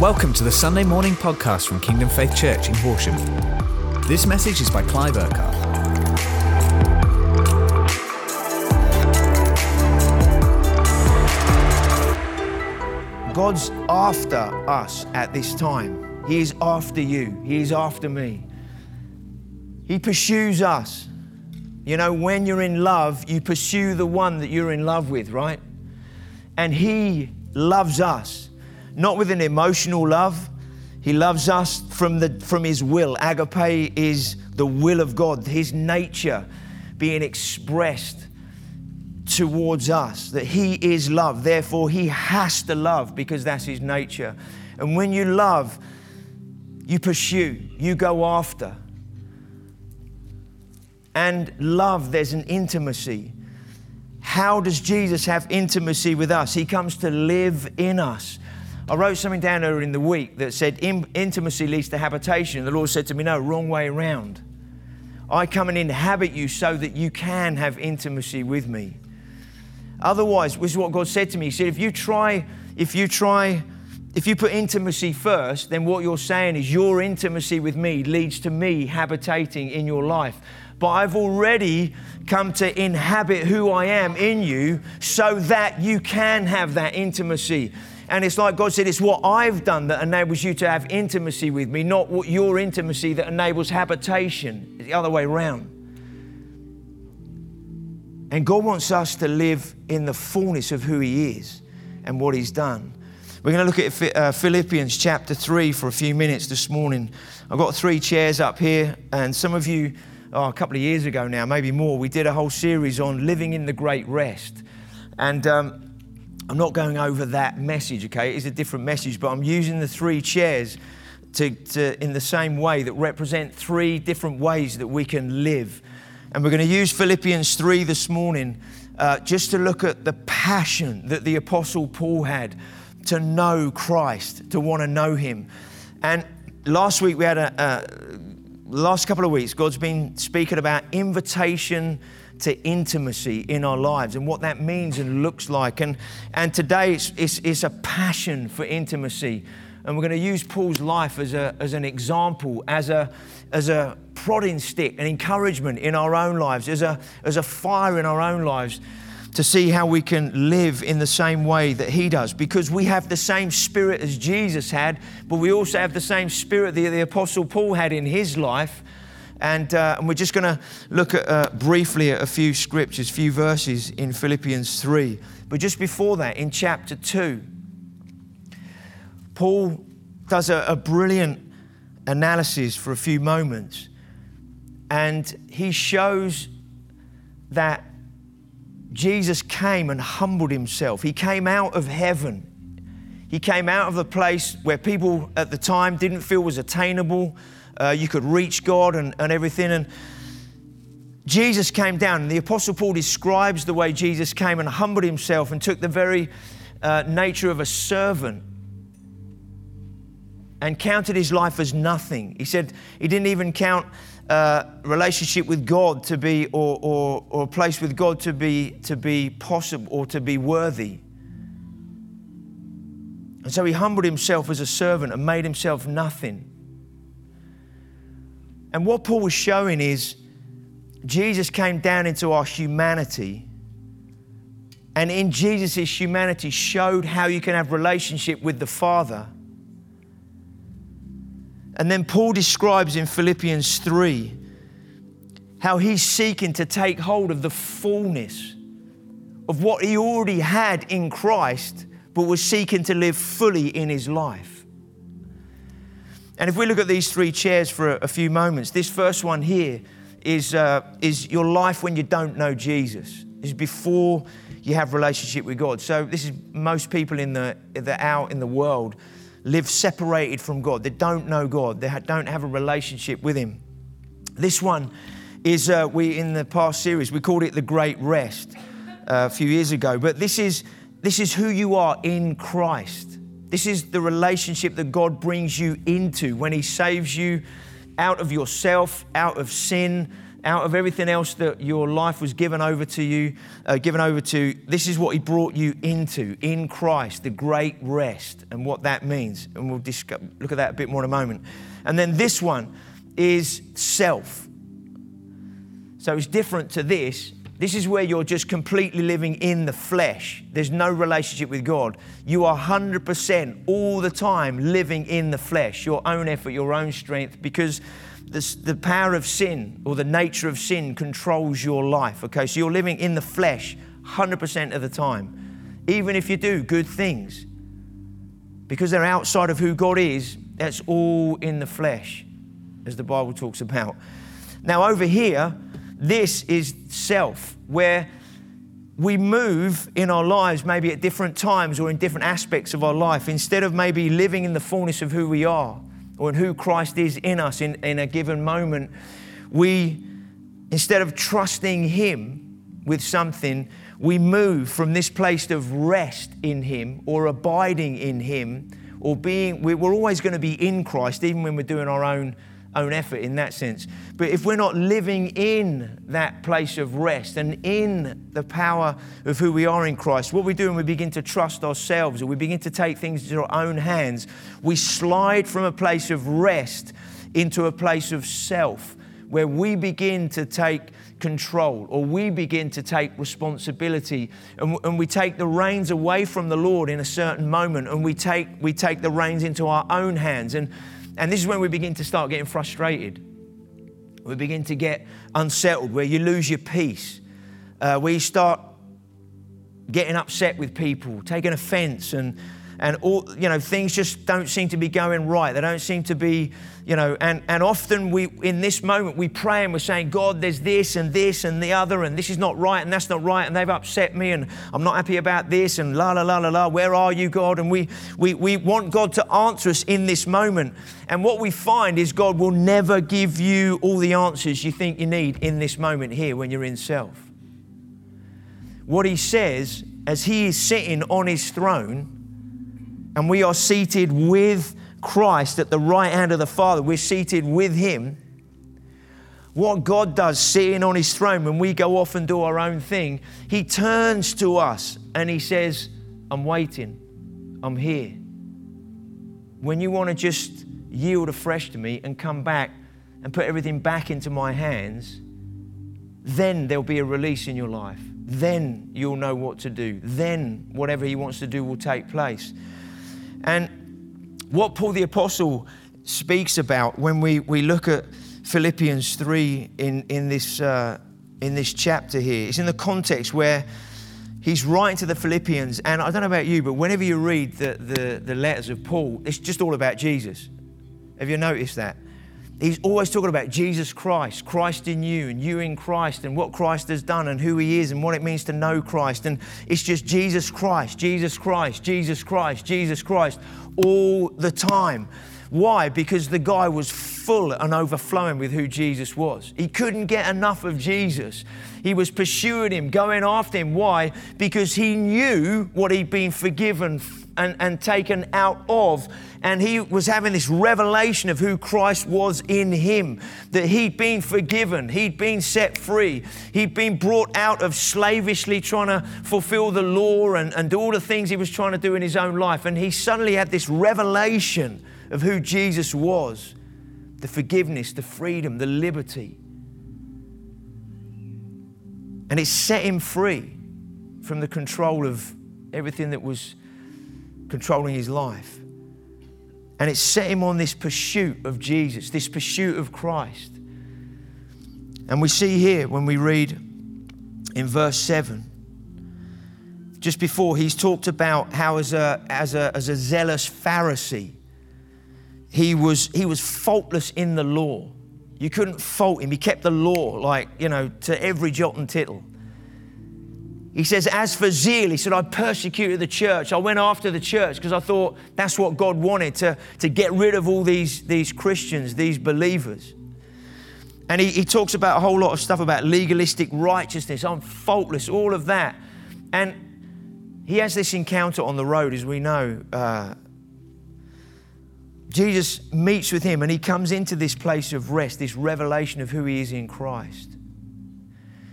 Welcome to the Sunday morning podcast from Kingdom Faith Church in Horsham. This message is by Clive Urquhart. God's after us at this time. He is after you. He is after me. He pursues us. You know, when you're in love, you pursue the one that you're in love with, right? And He loves us, not with an emotional love. He loves us from, the, from His will. Agape is the will of God, His nature being expressed towards us, that He is love. Therefore, He has to love because that's His nature. And when you love, you pursue, you go after. And love, there's an intimacy. How does Jesus have intimacy with us? He comes to live in us. I wrote something down earlier in the week that said intimacy leads to habitation. The Lord said to me, No, wrong way around. I come and inhabit you so that you can have intimacy with me. Otherwise, this is what God said to me. He said, if you try, if you try, if you put intimacy first, then what you're saying is your intimacy with me leads to me habitating in your life. But I've already come to inhabit who I am in you so that you can have that intimacy. And it's like God said, it's what I've done that enables you to have intimacy with me, not what your intimacy that enables habitation. It's the other way around. And God wants us to live in the fullness of who He is and what He's done. We're going to look at uh, Philippians chapter 3 for a few minutes this morning. I've got three chairs up here, and some of you, oh, a couple of years ago now, maybe more, we did a whole series on living in the great rest. And um, I'm not going over that message, okay? It's a different message, but I'm using the three chairs to, to, in the same way that represent three different ways that we can live and we're going to use Philippians 3 this morning uh, just to look at the passion that the Apostle Paul had to know Christ, to want to know Him. And last week we had a, a last couple of weeks, God's been speaking about invitation to intimacy in our lives and what that means and looks like. And, and today it's, it's, it's a passion for intimacy. And we're going to use Paul's life as, a, as an example, as a, as a prodding stick, an encouragement in our own lives, as a, as a fire in our own lives to see how we can live in the same way that he does because we have the same spirit as Jesus had, but we also have the same spirit that the Apostle Paul had in his life. And, uh, and we're just going to look at, uh, briefly at a few scriptures, few verses in Philippians 3. But just before that, in chapter 2, Paul does a, a brilliant analysis for a few moments and he shows that Jesus came and humbled himself. He came out of heaven. He came out of the place where people at the time didn't feel was attainable. Uh, you could reach God and, and everything. And Jesus came down. And the Apostle Paul describes the way Jesus came and humbled himself and took the very uh, nature of a servant and counted his life as nothing. He said he didn't even count uh, relationship with God to be, or, or, or a place with God to be, to be possible or to be worthy. And so he humbled himself as a servant and made himself nothing. And what Paul was showing is Jesus came down into our humanity and in Jesus' humanity showed how you can have relationship with the Father and then Paul describes in Philippians 3 how he's seeking to take hold of the fullness of what he already had in Christ, but was seeking to live fully in his life. And if we look at these three chairs for a, few moments, this first one here is, uh, is your life when you don't know Jesus. Is before you have relationship with God. So this is most people in the, the out in the world live separated from God. They don't know God. They don't have a relationship with Him. This one is, uh, we in the past series, we called it the Great Rest uh, a few years ago. But this is, this is who you are in Christ. This is the relationship that God brings you into when He saves you out of yourself, out of sin, out of everything else that your life was given over to you, uh, given over to, this is what He brought you into in Christ, the great rest, and what that means. And we'll discuss, look at that a bit more in a moment. And then this one is self. So it's different to this. This is where you're just completely living in the flesh. There's no relationship with God. You are 100% all the time living in the flesh, your own effort, your own strength, because the power of sin or the nature of sin controls your life. Okay, so you're living in the flesh 100% of the time, even if you do good things. Because they're outside of who God is, that's all in the flesh, as the Bible talks about. Now, over here, this is self, where we move in our lives maybe at different times or in different aspects of our life. Instead of maybe living in the fullness of who we are, or in who Christ is in us in, in a given moment, we, instead of trusting Him with something, we move from this place of rest in Him or abiding in Him or being, we're always going to be in Christ even when we're doing our own own effort in that sense. But if we're not living in that place of rest and in the power of who we are in Christ, what we do when we begin to trust ourselves or we begin to take things into our own hands, we slide from a place of rest into a place of self where we begin to take control or we begin to take responsibility and, and, we take the reins away from the Lord in a certain moment and we take, we take the reins into our own hands. And and this is when we begin to start getting frustrated. We begin to get unsettled, where you lose your peace, uh, where you start getting upset with people, taking offense, and and all you know things just don't seem to be going right. They don't seem to be you know and and often we in this moment we pray and we're saying god there's this and this and the other and this is not right and that's not right and they've upset me and i'm not happy about this and la la la la la where are you god? And we we, we want god to answer us in this moment. And what we find is god will never give you all the answers you think you need in this moment here when you're in self. What he says as he is sitting on his throne and we are seated with Christ at the right hand of the Father. We're seated with Him. What God does sitting on His throne when we go off and do our own thing, He turns to us and He says, I'm waiting. I'm here. When you want to just yield afresh to me and come back and put everything back into my hands, then there'll be a release in your life. Then you'll know what to do. Then whatever He wants to do will take place. And what Paul the Apostle speaks about when we, we look at Philippians 3 in, in, this, uh, in this chapter here, it's in the context where he's writing to the Philippians. And I don't know about you, but whenever you read the, the, the letters of Paul, it's just all about Jesus. Have you noticed that? He's always talking about Jesus Christ, Christ in you, and you in Christ, and what Christ has done, and who He is, and what it means to know Christ. And it's just Jesus Christ, Jesus Christ, Jesus Christ, Jesus Christ, all the time. Why? Because the guy was full and overflowing with who Jesus was. He couldn't get enough of Jesus. He was pursuing him, going after him. Why? Because he knew what he'd been forgiven and, and taken out of. And he was having this revelation of who Christ was in him, that he'd been forgiven, he'd been set free, he'd been brought out of slavishly trying to fulfill the law and, and do all the things he was trying to do in his own life. And he suddenly had this revelation of who Jesus was the forgiveness, the freedom, the liberty. And it set him free from the control of everything that was controlling his life. And it set him on this pursuit of Jesus, this pursuit of Christ. And we see here when we read in verse 7, just before he's talked about how, as a, as a, as a zealous Pharisee, he was, he was faultless in the law. You couldn't fault him. He kept the law, like, you know, to every jot and tittle. He says, As for zeal, he said, I persecuted the church. I went after the church because I thought that's what God wanted to, to get rid of all these, these Christians, these believers. And he, he talks about a whole lot of stuff about legalistic righteousness. I'm faultless, all of that. And he has this encounter on the road, as we know. Uh, Jesus meets with him and he comes into this place of rest, this revelation of who he is in Christ.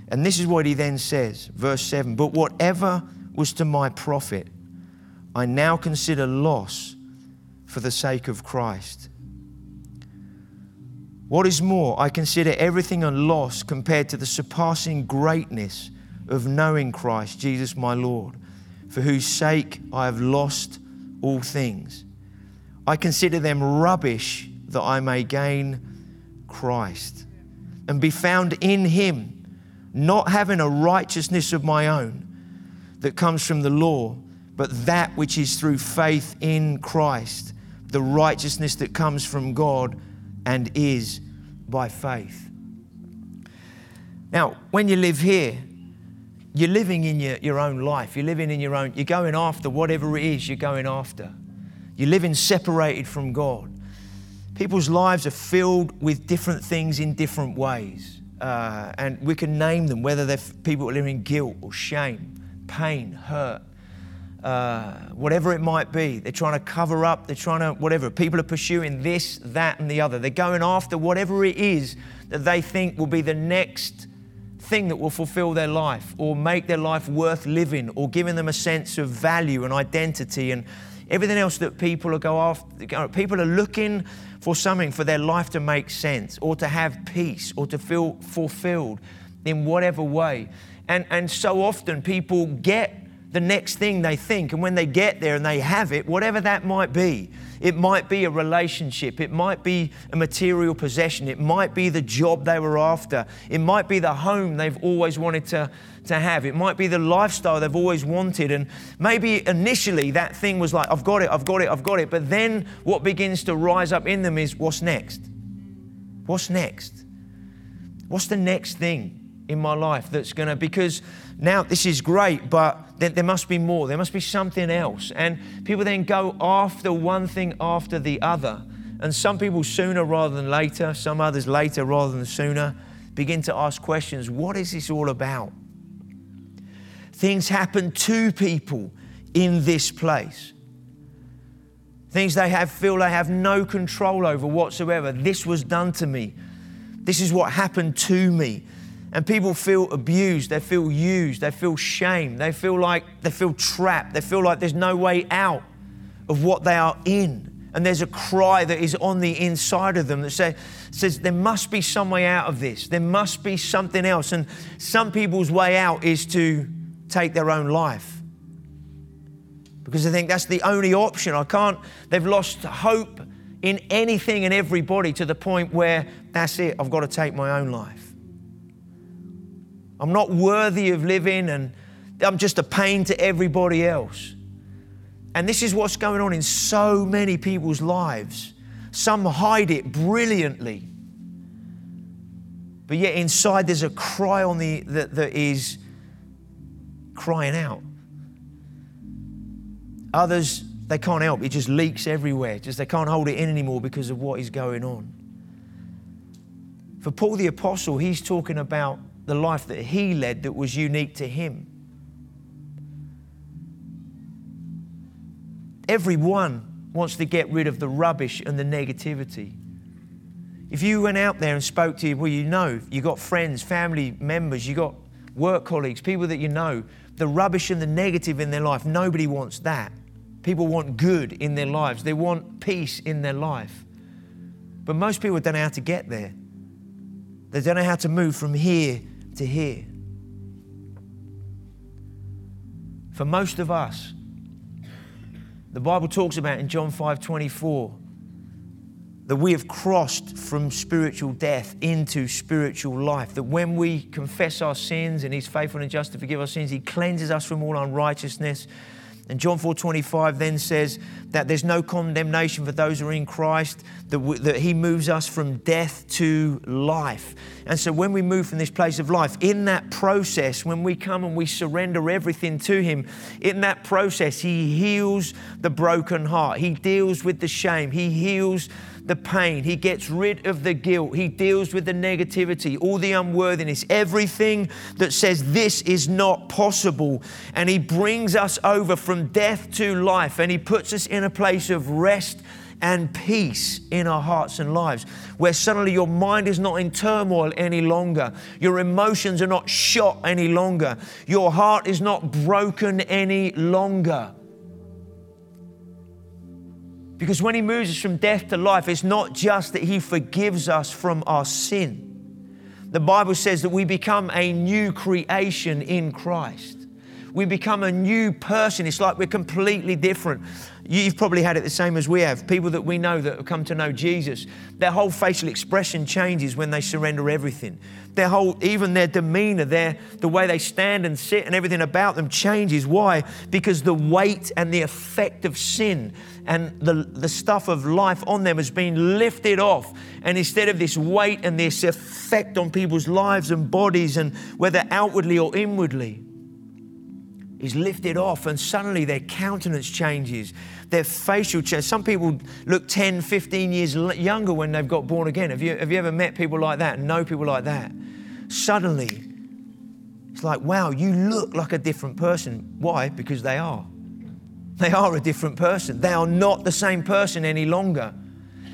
And this is what he then says, verse 7 But whatever was to my profit, I now consider loss for the sake of Christ. What is more, I consider everything a loss compared to the surpassing greatness of knowing Christ, Jesus my Lord, for whose sake I have lost all things. I consider them rubbish that I may gain Christ and be found in Him, not having a righteousness of my own that comes from the law, but that which is through faith in Christ, the righteousness that comes from God and is by faith. Now, when you live here, you're living in your, your own life. You're living in your own, you're going after whatever it is you're going after. You're living separated from God. People's lives are filled with different things in different ways. Uh, and we can name them, whether they're people living in guilt or shame, pain, hurt, uh, whatever it might be. They're trying to cover up, they're trying to, whatever. People are pursuing this, that, and the other. They're going after whatever it is that they think will be the next thing that will fulfill their life or make their life worth living or giving them a sense of value and identity and everything else that people are go after. People are looking for something for their life to make sense or to have peace or to feel fulfilled in whatever way. And, and so often people get the next thing they think, and when they get there and they have it, whatever that might be, it might be a relationship, it might be a material possession, it might be the job they were after, it might be the home they've always wanted to, to have, it might be the lifestyle they've always wanted. And maybe initially that thing was like, I've got it, I've got it, I've got it. But then what begins to rise up in them is, what's next? What's next? What's the next thing? In my life that's going to, because now this is great, but there, there must be more. There must be something else. And people then go after one thing after the other. And some people sooner rather than later, some others later rather than sooner, begin to ask questions what is this all about? Things happen to people in this place. Things they have feel they have no control over whatsoever. This was done to me. This is what happened to me. And people feel abused, they feel used, they feel shame, they feel like they feel trapped, they feel like there's no way out of what they are in. And there's a cry that is on the inside of them that say, says, There must be some way out of this. There must be something else. And some people's way out is to take their own life because they think that's the only option. I can't, they've lost hope in anything and everybody to the point where that's it, I've got to take my own life. I'm not worthy of living and I'm just a pain to everybody else. And this is what's going on in so many people's lives. Some hide it brilliantly. But yet inside there's a cry on the that, that is crying out. Others, they can't help. It just leaks everywhere. Just they can't hold it in anymore because of what is going on. For Paul the Apostle, he's talking about the life that he led that was unique to him. Everyone wants to get rid of the rubbish and the negativity. If you went out there and spoke to, well, you know, you got friends, family members, you got work colleagues, people that you know, the rubbish and the negative in their life, nobody wants that. People want good in their lives, they want peace in their life. But most people don't know how to get there. They don't know how to move from here to hear. For most of us, the Bible talks about in John 5 24 that we have crossed from spiritual death into spiritual life. That when we confess our sins and He's faithful and just to forgive our sins, He cleanses us from all unrighteousness. And John 4:25 then says that there's no condemnation for those who are in Christ, that, we, that He moves us from death to life. And so when we move from this place of life, in that process, when we come and we surrender everything to Him, in that process, He heals the broken heart. He deals with the shame. He heals the pain. He gets rid of the guilt. He deals with the negativity, all the unworthiness, everything that says this is not possible. And He brings us over from death to life and He puts us in a place of rest and peace in our hearts and lives, where suddenly your mind is not in turmoil any longer, your emotions are not shot any longer, your heart is not broken any longer. Because when He moves us from death to life, it's not just that He forgives us from our sin. The Bible says that we become a new creation in Christ. We become a new person. It's like we're completely different. You've probably had it the same as we have. People that we know that have come to know Jesus, their whole facial expression changes when they surrender everything. Their whole, even their demeanor, their, the way they stand and sit and everything about them changes. Why? Because the weight and the effect of sin and the, the stuff of life on them has been lifted off. And instead of this weight and this effect on people's lives and bodies, and whether outwardly or inwardly, is lifted off, and suddenly their countenance changes, their facial change. Some people look 10, 15 years younger when they've got born again. Have you, have you ever met people like that and know people like that? Suddenly, it's like, wow, you look like a different person. Why? Because they are. They are a different person. They are not the same person any longer.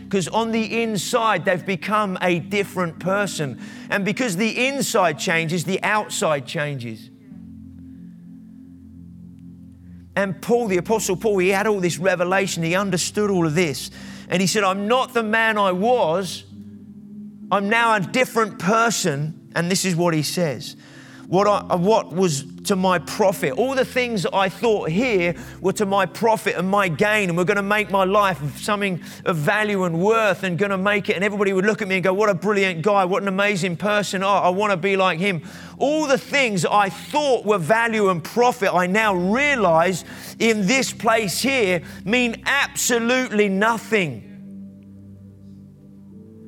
Because on the inside, they've become a different person. And because the inside changes, the outside changes. And Paul, the Apostle Paul, he had all this revelation. He understood all of this. And he said, I'm not the man I was. I'm now a different person. And this is what he says what, I, uh, what was to my profit. All the things I thought here were to my profit and my gain, and were going to make my life something of value and worth and going to make it. And everybody would look at me and go, What a brilliant guy, what an amazing person. Oh, I want to be like him. All the things I thought were value and profit, I now realize in this place here mean absolutely nothing.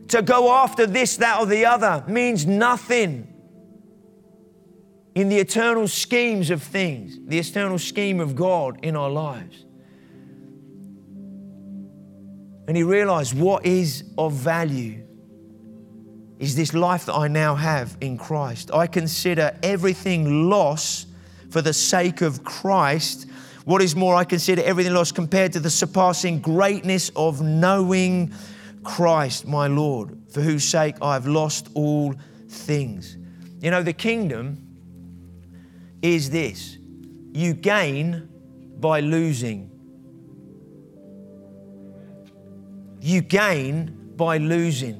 To go after this, that, or the other means nothing in the eternal schemes of things, the eternal scheme of God in our lives. And he realized what is of value is this life that I now have in Christ. I consider everything loss for the sake of Christ. What is more, I consider everything lost compared to the surpassing greatness of knowing Christ, my Lord, for whose sake I have lost all things. You know, the kingdom is this you gain by losing. You gain by losing.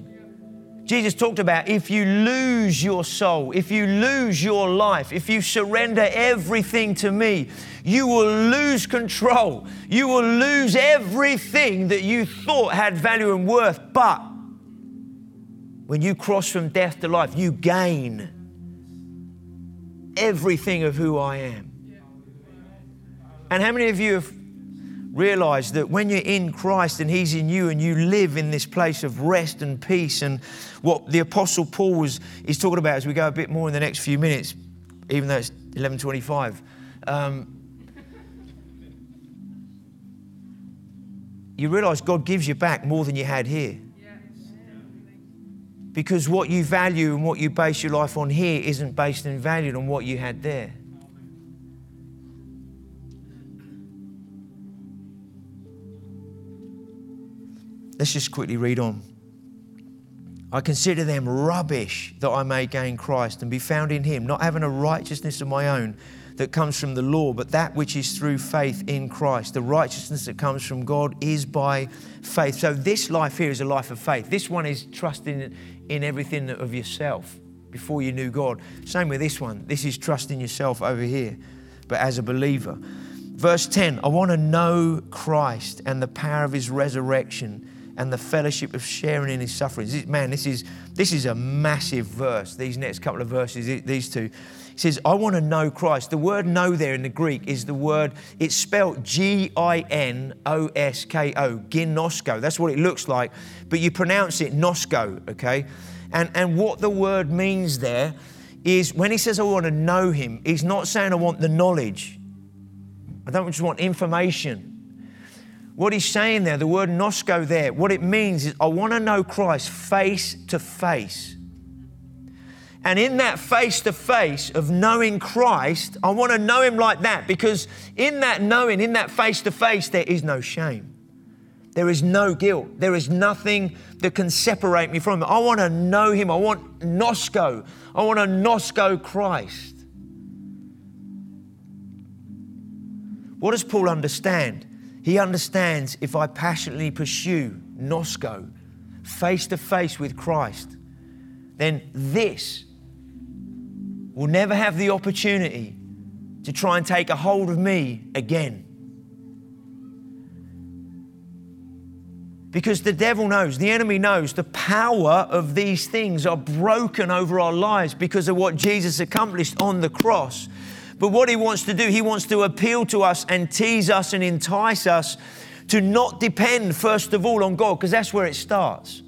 Jesus talked about if you lose your soul, if you lose your life, if you surrender everything to me, you will lose control. You will lose everything that you thought had value and worth. But when you cross from death to life, you gain everything of who I am. And how many of you have realized that when you're in Christ and He's in you and you live in this place of rest and peace and what the Apostle Paul was, is talking about as we go a bit more in the next few minutes, even though it's 1125. Um, you realize God gives you back more than you had here. Because what you value and what you base your life on here isn't based and valued on what you had there. Let's just quickly read on. I consider them rubbish that I may gain Christ and be found in Him, not having a righteousness of my own that comes from the law, but that which is through faith in Christ. The righteousness that comes from God is by faith. So, this life here is a life of faith. This one is trusting in everything of yourself before you knew God. Same with this one. This is trusting yourself over here, but as a believer. Verse 10 I want to know Christ and the power of his resurrection and the fellowship of sharing in his sufferings. Man, this is, this is a massive verse, these next couple of verses, these two. He says, I want to know Christ. The word know there in the Greek is the word, it's spelled G I N O S K O, ginosko. That's what it looks like, but you pronounce it nosko, okay? And, and what the word means there is when he says, I want to know him, he's not saying I want the knowledge. I don't just want information. What he's saying there, the word nosko there, what it means is I want to know Christ face to face. And in that face to face of knowing Christ, I want to know Him like that because in that knowing, in that face to face, there is no shame. There is no guilt. There is nothing that can separate me from him. I want to know him. I want Nosko. I want to Nosko Christ. What does Paul understand? He understands if I passionately pursue Nosko, face to face with Christ, then this will never have the opportunity to try and take a hold of me again. Because the devil knows, the enemy knows, the power of these things are broken over our lives because of what Jesus accomplished on the cross. But what he wants to do, he wants to appeal to us and tease us and entice us to not depend, first of all, on God, because that's where it starts.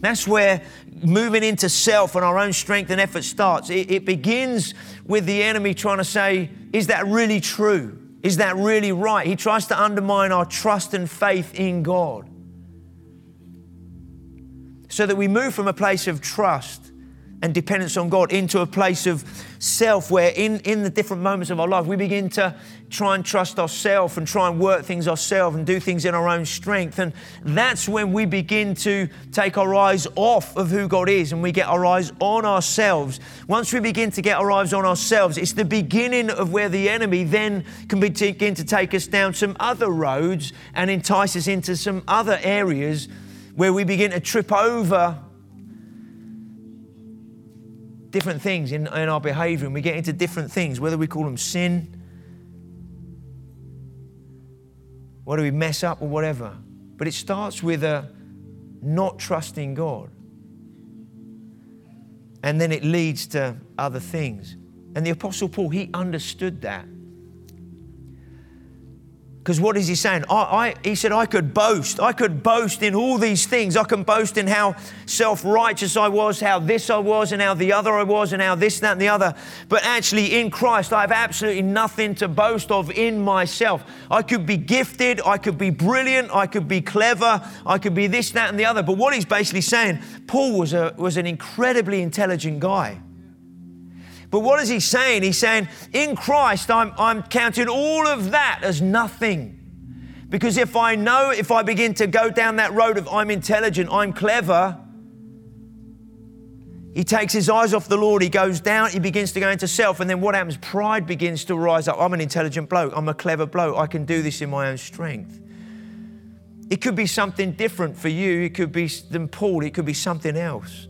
That's where moving into self and our own strength and effort starts. It, it, begins with the enemy trying to say, Is that really true? Is that really right? He tries to undermine our trust and faith in God. So that we move from a place of trust and dependence on God into a place of self where in, in the different moments of our life we begin to try and trust ourselves and try and work things ourselves and do things in our own strength. And that's when we begin to take our eyes off of who God is and we get our eyes on ourselves. Once we begin to get our eyes on ourselves, it's the beginning of where the enemy then can begin to take us down some other roads and entice us into some other areas where we begin to trip over different things in, in our behavior and we get into different things, whether we call them sin, whether we mess up or whatever. But it starts with a not trusting God. And then it leads to other things. And the Apostle Paul, he understood that. Because what is he saying? I, I, he said, I could boast. I could boast in all these things. I can boast in how self righteous I was, how this I was, and how the other I was, and how this, that, and the other. But actually, in Christ, I have absolutely nothing to boast of in myself. I could be gifted, I could be brilliant, I could be clever, I could be this, that, and the other. But what he's basically saying, Paul was, a, was an incredibly intelligent guy. But what is he saying? He's saying, in Christ, I'm, I'm counting all of that as nothing. Because if I know, if I begin to go down that road of I'm intelligent, I'm clever, he takes his eyes off the Lord, he goes down, he begins to go into self, and then what happens? Pride begins to rise up. I'm an intelligent bloke, I'm a clever bloke, I can do this in my own strength. It could be something different for you, it could be than Paul, it could be something else.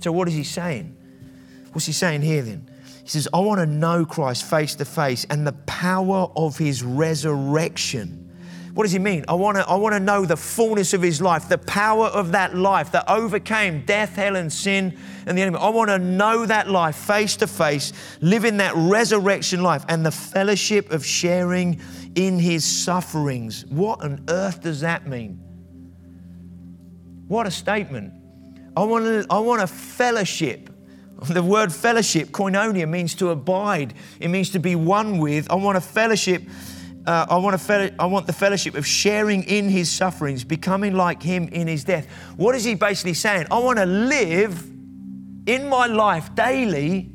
So, what is he saying? What's he saying here then? He says, I want to know Christ face to face and the power of his resurrection. What does he mean? I want to, I want to know the fullness of his life, the power of that life that overcame death, hell, and sin and the enemy. I want to know that life face to face, live in that resurrection life and the fellowship of sharing in his sufferings. What on earth does that mean? What a statement. I want, to, I want a fellowship. The word fellowship, koinonia, means to abide. It means to be one with. I want a fellowship. Uh, I, want a I want the fellowship of sharing in his sufferings, becoming like him in his death. What is he basically saying? I want to live in my life daily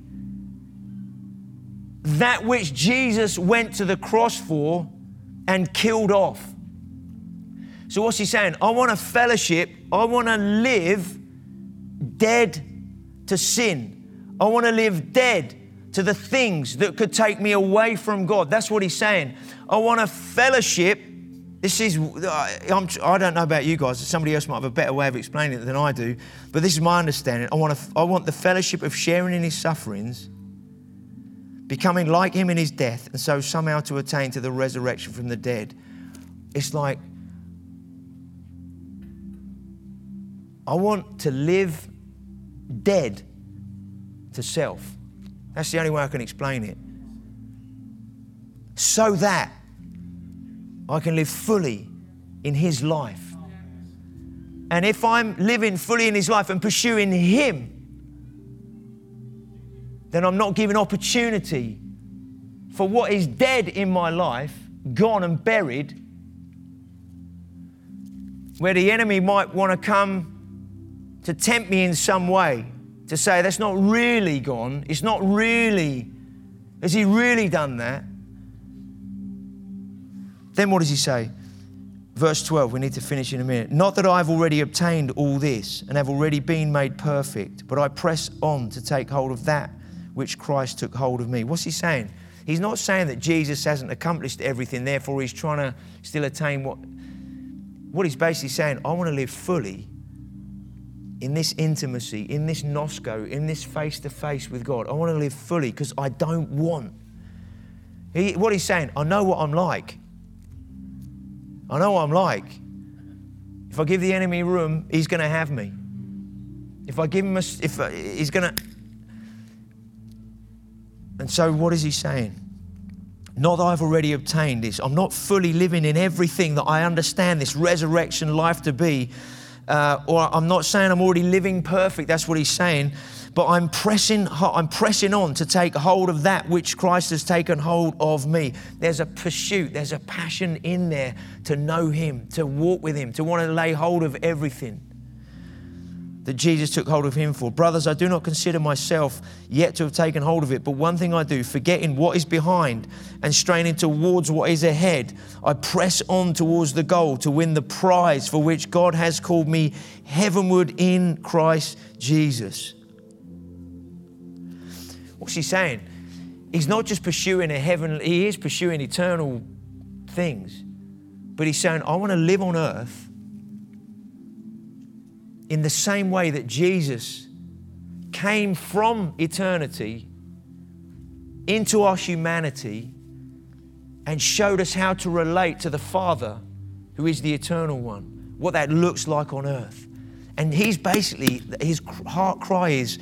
that which Jesus went to the cross for and killed off. So, what's he saying? I want a fellowship. I want to live dead to sin. I want to live dead to the things that could take me away from God. That's what he's saying. I want a fellowship. This is, I'm, I don't know about you guys, somebody else might have a better way of explaining it than I do, but this is my understanding. I want, I want the fellowship of sharing in his sufferings, becoming like him in his death, and so somehow to attain to the resurrection from the dead. It's like, I want to live dead to self. That's the only way I can explain it. So that I can live fully in His life. And if I'm living fully in His life and pursuing Him, then I'm not giving opportunity for what is dead in my life, gone and buried, where the enemy might want to come to tempt me in some way, to say that's not really gone, it's not really, has he really done that? Then what does he say? Verse 12, we need to finish in a minute. Not that I've already obtained all this and have already been made perfect, but I press on to take hold of that which Christ took hold of me. What's he saying? He's not saying that Jesus hasn't accomplished everything, therefore he's trying to still attain what. What he's basically saying, I want to live fully in this intimacy, in this nosko, in this face to face with God. I want to live fully because I don't want. He, what he's saying, I know what I'm like. I know what I'm like. If I give the enemy room, he's going to have me. If I give him a, if uh, he's going to. And so, what is he saying? Not that I've already obtained this. I'm not fully living in everything that I understand this resurrection life to be. Uh, or I'm not saying I'm already living perfect. That's what he's saying but I'm pressing, I'm pressing on to take hold of that which Christ has taken hold of me. There's a pursuit, there's a passion in there to know Him, to walk with Him, to want to lay hold of everything that Jesus took hold of him for. Brothers, I do not consider myself yet to have taken hold of it, but one thing I do, forgetting what is behind and straining towards what is ahead, I press on towards the goal to win the prize for which God has called me heavenward in Christ Jesus. What's he saying? He's not just pursuing a heaven, he is pursuing eternal things. But he's saying, I want to live on earth in the same way that Jesus came from eternity into our humanity and showed us how to relate to the Father, who is the eternal one, what that looks like on earth. And he's basically, his heart cry is,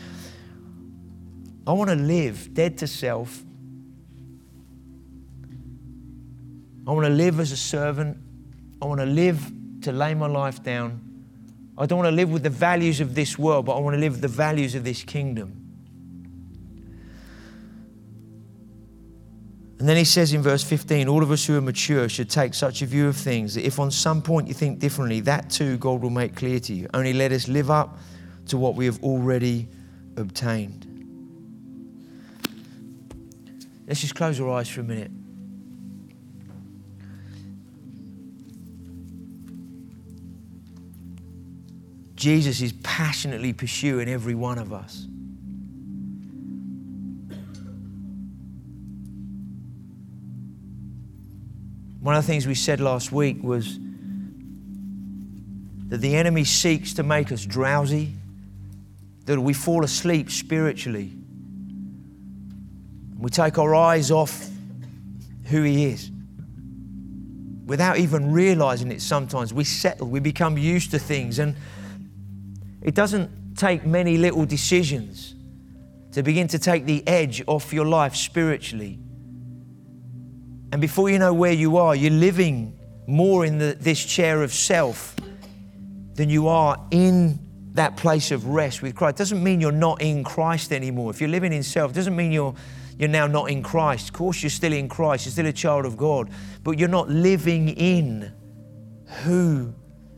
I want to live dead to self. I want to live as a servant. I want to live to lay my life down. I don't want to live with the values of this world, but I want to live with the values of this kingdom. And then he says in verse 15, all of us who are mature should take such a view of things that if on some point you think differently, that too God will make clear to you. Only let us live up to what we have already obtained. Let's just close our eyes for a minute. Jesus is passionately pursuing every one of us. One of the things we said last week was that the enemy seeks to make us drowsy, that we fall asleep spiritually. We take our eyes off who He is. Without even realizing it, sometimes we settle, we become used to things, and it doesn't take many little decisions to begin to take the edge off your life spiritually. And before you know where you are, you're living more in the, this chair of self than you are in that place of rest with Christ. Doesn't mean you're not in Christ anymore. If you're living in self, it doesn't mean you're you're now not in Christ. Of course, you're still in Christ, you're still a child of God, but you're not living in who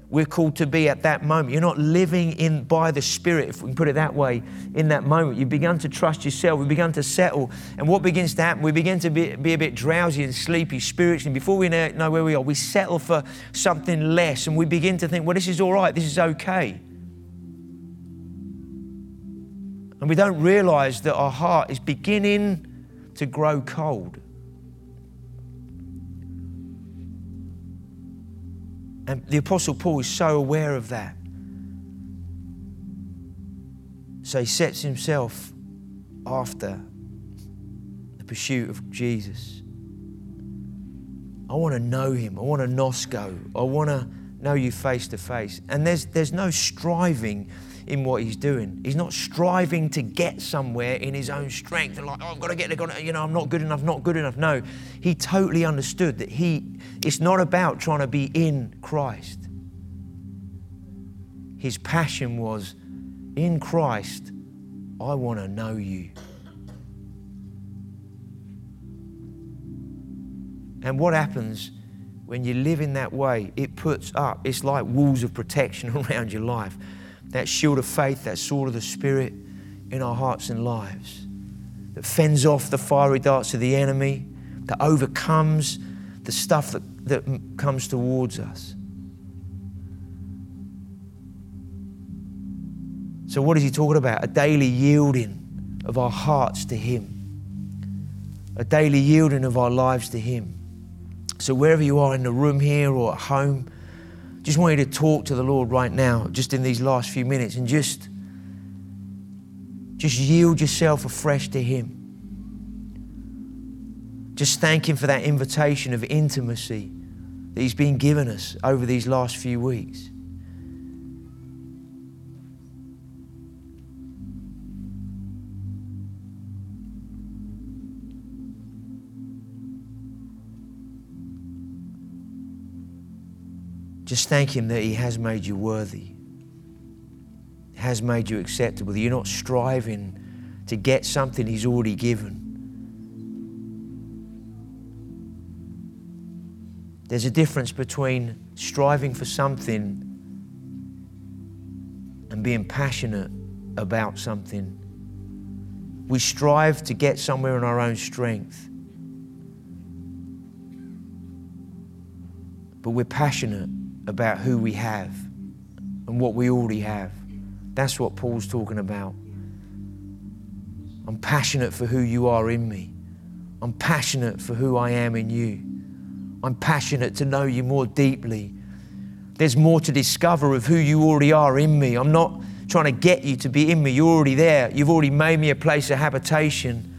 we're called to be at that moment. You're not living in by the Spirit, if we can put it that way, in that moment. You've begun to trust yourself. We've begun to settle. And what begins to happen, we begin to be, be a bit drowsy and sleepy spiritually. Before we know where we are, we settle for something less and we begin to think, well, this is all right, this is okay. And we don't realize that our heart is beginning to grow cold. And the Apostle Paul is so aware of that. So he sets himself after the pursuit of Jesus. I want to know him. I want to nosko. I want to know you face to face. And there's, there's no striving in what he's doing. He's not striving to get somewhere in his own strength and like, oh, I've got to get there, you know, I'm not good enough, not good enough. No, he totally understood that he, it's not about trying to be in Christ. His passion was, in Christ, I want to know you. And what happens when you live in that way? It puts up, it's like walls of protection around your life that shield of faith, that sword of the Spirit in our hearts and lives that fends off the fiery darts of the enemy, that overcomes the stuff that, that comes towards us. So, what is he talking about? A daily yielding of our hearts to him, a daily yielding of our lives to him. So, wherever you are in the room here or at home, just want you to talk to the Lord right now, just in these last few minutes, and just, just yield yourself afresh to Him. Just thank Him for that invitation of intimacy that He's been given us over these last few weeks. Just thank Him that He has made you worthy, has made you acceptable, you're not striving to get something He's already given. There's a difference between striving for something and being passionate about something. We strive to get somewhere in our own strength. But we're passionate about who we have and what we already have. That's what Paul's talking about. I'm passionate for who you are in me. I'm passionate for who I am in you. I'm passionate to know you more deeply. There's more to discover of who you already are in me. I'm not trying to get you to be in me. You're already there. You've already made me a place of habitation.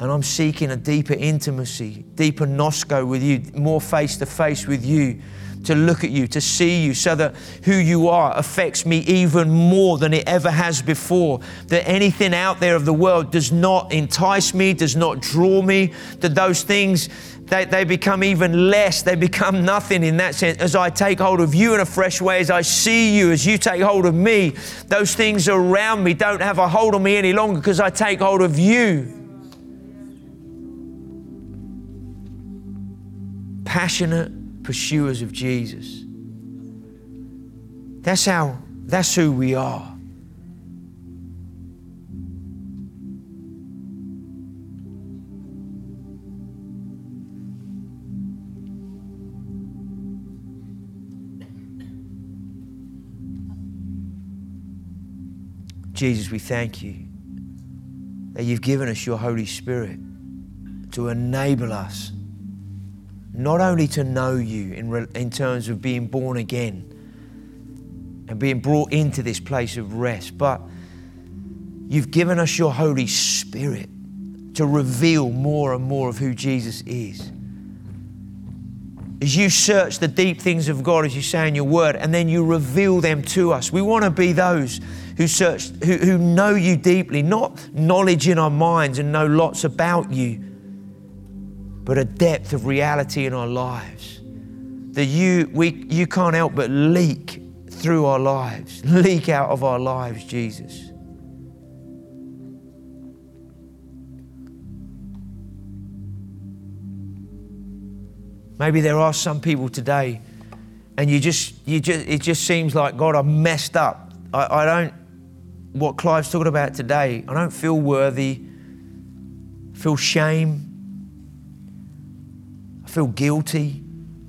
And I'm seeking a deeper intimacy, deeper nosko with you, more face to face with you to look at you, to see you, so that who you are affects me even more than it ever has before. That anything out there of the world does not entice me, does not draw me, that those things. They, they become even less. They become nothing in that sense. As I take hold of you in a fresh way, as I see you, as you take hold of me, those things around me don't have a hold on me any longer because I take hold of you. Passionate pursuers of Jesus. That's how, that's who we are. Jesus, we thank you that you've given us your Holy Spirit to enable us not only to know you in, re- in terms of being born again and being brought into this place of rest, but you've given us your Holy Spirit to reveal more and more of who Jesus is. As you search the deep things of God, as you say in your word, and then you reveal them to us. We want to be those who search, who, who know you deeply, not knowledge in our minds and know lots about you, but a depth of reality in our lives that you, we, you can't help but leak through our lives, leak out of our lives, Jesus. Maybe there are some people today, and you just, you just, it just seems like, God, I've messed up. I, I don't, what Clive's talking about today, I don't feel worthy, feel shame, feel guilty.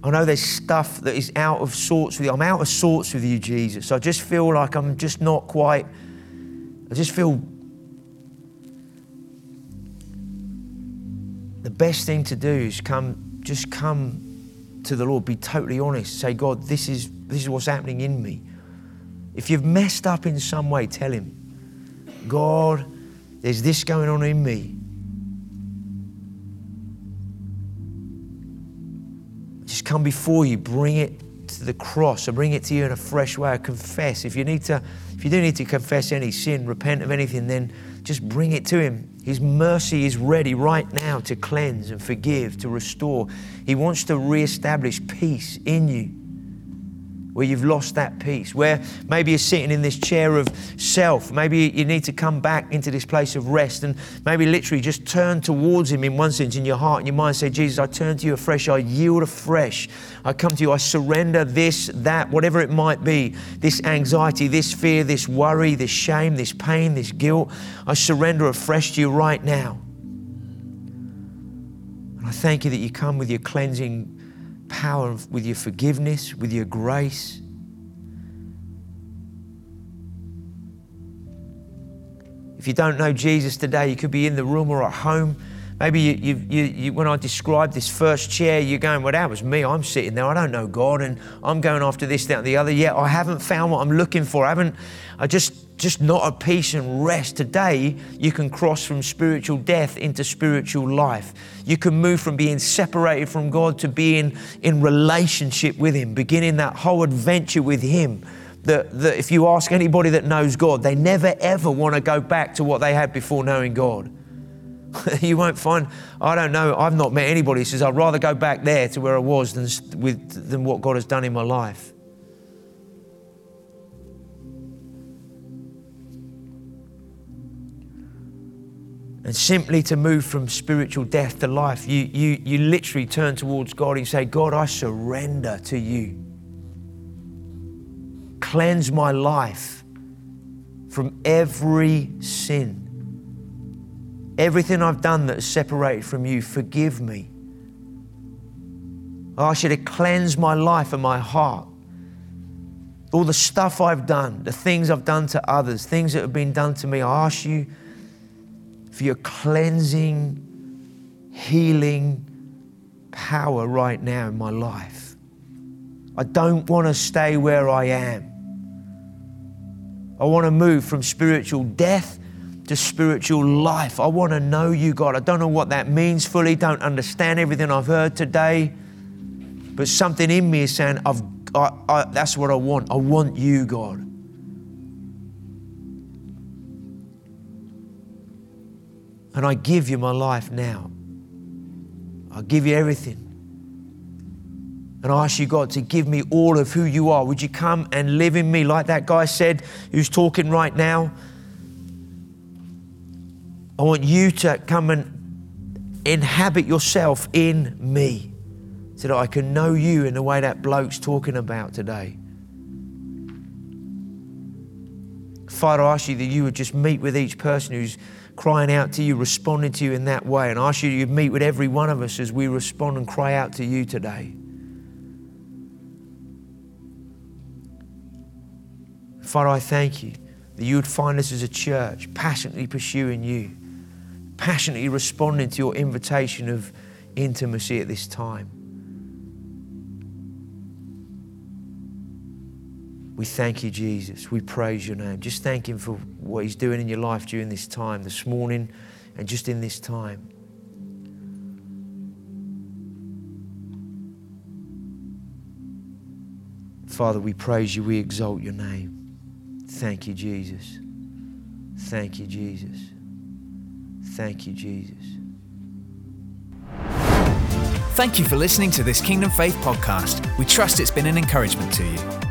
I know there's stuff that is out of sorts with you. I'm out of sorts with you, Jesus. I just feel like I'm just not quite, I just feel the best thing to do is come, just come to the Lord, be totally honest. Say, God, this is, this is what's happening in me. If you've messed up in some way, tell Him, God, there's this going on in me. Come before you, bring it to the cross, or bring it to you in a fresh way. I confess. If you need to, if you do need to confess any sin, repent of anything, then just bring it to Him. His mercy is ready right now to cleanse and forgive, to restore. He wants to reestablish peace in you where you've lost that peace, where maybe you're sitting in this chair of self. Maybe you need to come back into this place of rest and maybe literally just turn towards Him in one sense in your heart and your mind. Say, Jesus, I turn to you afresh. I yield afresh. I come to you. I surrender this, that, whatever it might be this anxiety, this fear, this worry, this shame, this pain, this guilt. I surrender afresh to you right now. And I thank you that you come with your cleansing power, with your forgiveness, with your grace. If you don't know Jesus today, you could be in the room or at home. Maybe you, you, you, when I described this first chair, you're going, Well, that was me. I'm sitting there. I don't know God, and I'm going after this, that, and the other. Yet I haven't found what I'm looking for. I haven't, I just, just not a peace and rest. Today, you can cross from spiritual death into spiritual life. You can move from being separated from God to being in relationship with Him, beginning that whole adventure with Him that, that if you ask anybody that knows God, they never ever want to go back to what they had before knowing God. you won't find, I don't know, I've not met anybody who says, I'd rather go back there to where I was than, with, than what God has done in my life. And simply to move from spiritual death to life, you, you, you literally turn towards God and say, God, I surrender to you cleanse my life from every sin. Everything I've done that is separated from you, forgive me. I ask you to cleanse my life and my heart. All the stuff I've done, the things I've done to others, things that have been done to me, I ask you for your cleansing, healing power right now in my life. I don't want to stay where I am. I want to move from spiritual death to spiritual life. I want to know you, God. I don't know what that means fully, don't understand everything I've heard today, but something in me is saying, I've, I, I, that's what I want. I want you, God. And I give you my life now. I give you everything. And I ask you, God, to give me all of who you are. Would you come and live in me, like that guy said who's talking right now? I want you to come and inhabit yourself in me so that I can know you in the way that bloke's talking about today. Father, I ask you that you would just meet with each person who's crying out to you, responding to you in that way. And I ask you to meet with every one of us as we respond and cry out to you today. Father, I thank you that you would find us as a church passionately pursuing you, passionately responding to your invitation of intimacy at this time. We thank you, Jesus. We praise your name. Just thank him for what he's doing in your life during this time, this morning, and just in this time. Father, we praise you. We exalt your name. Thank you, Jesus. Thank you, Jesus. Thank you, Jesus. Thank you for listening to this Kingdom Faith podcast. We trust it's been an encouragement to you.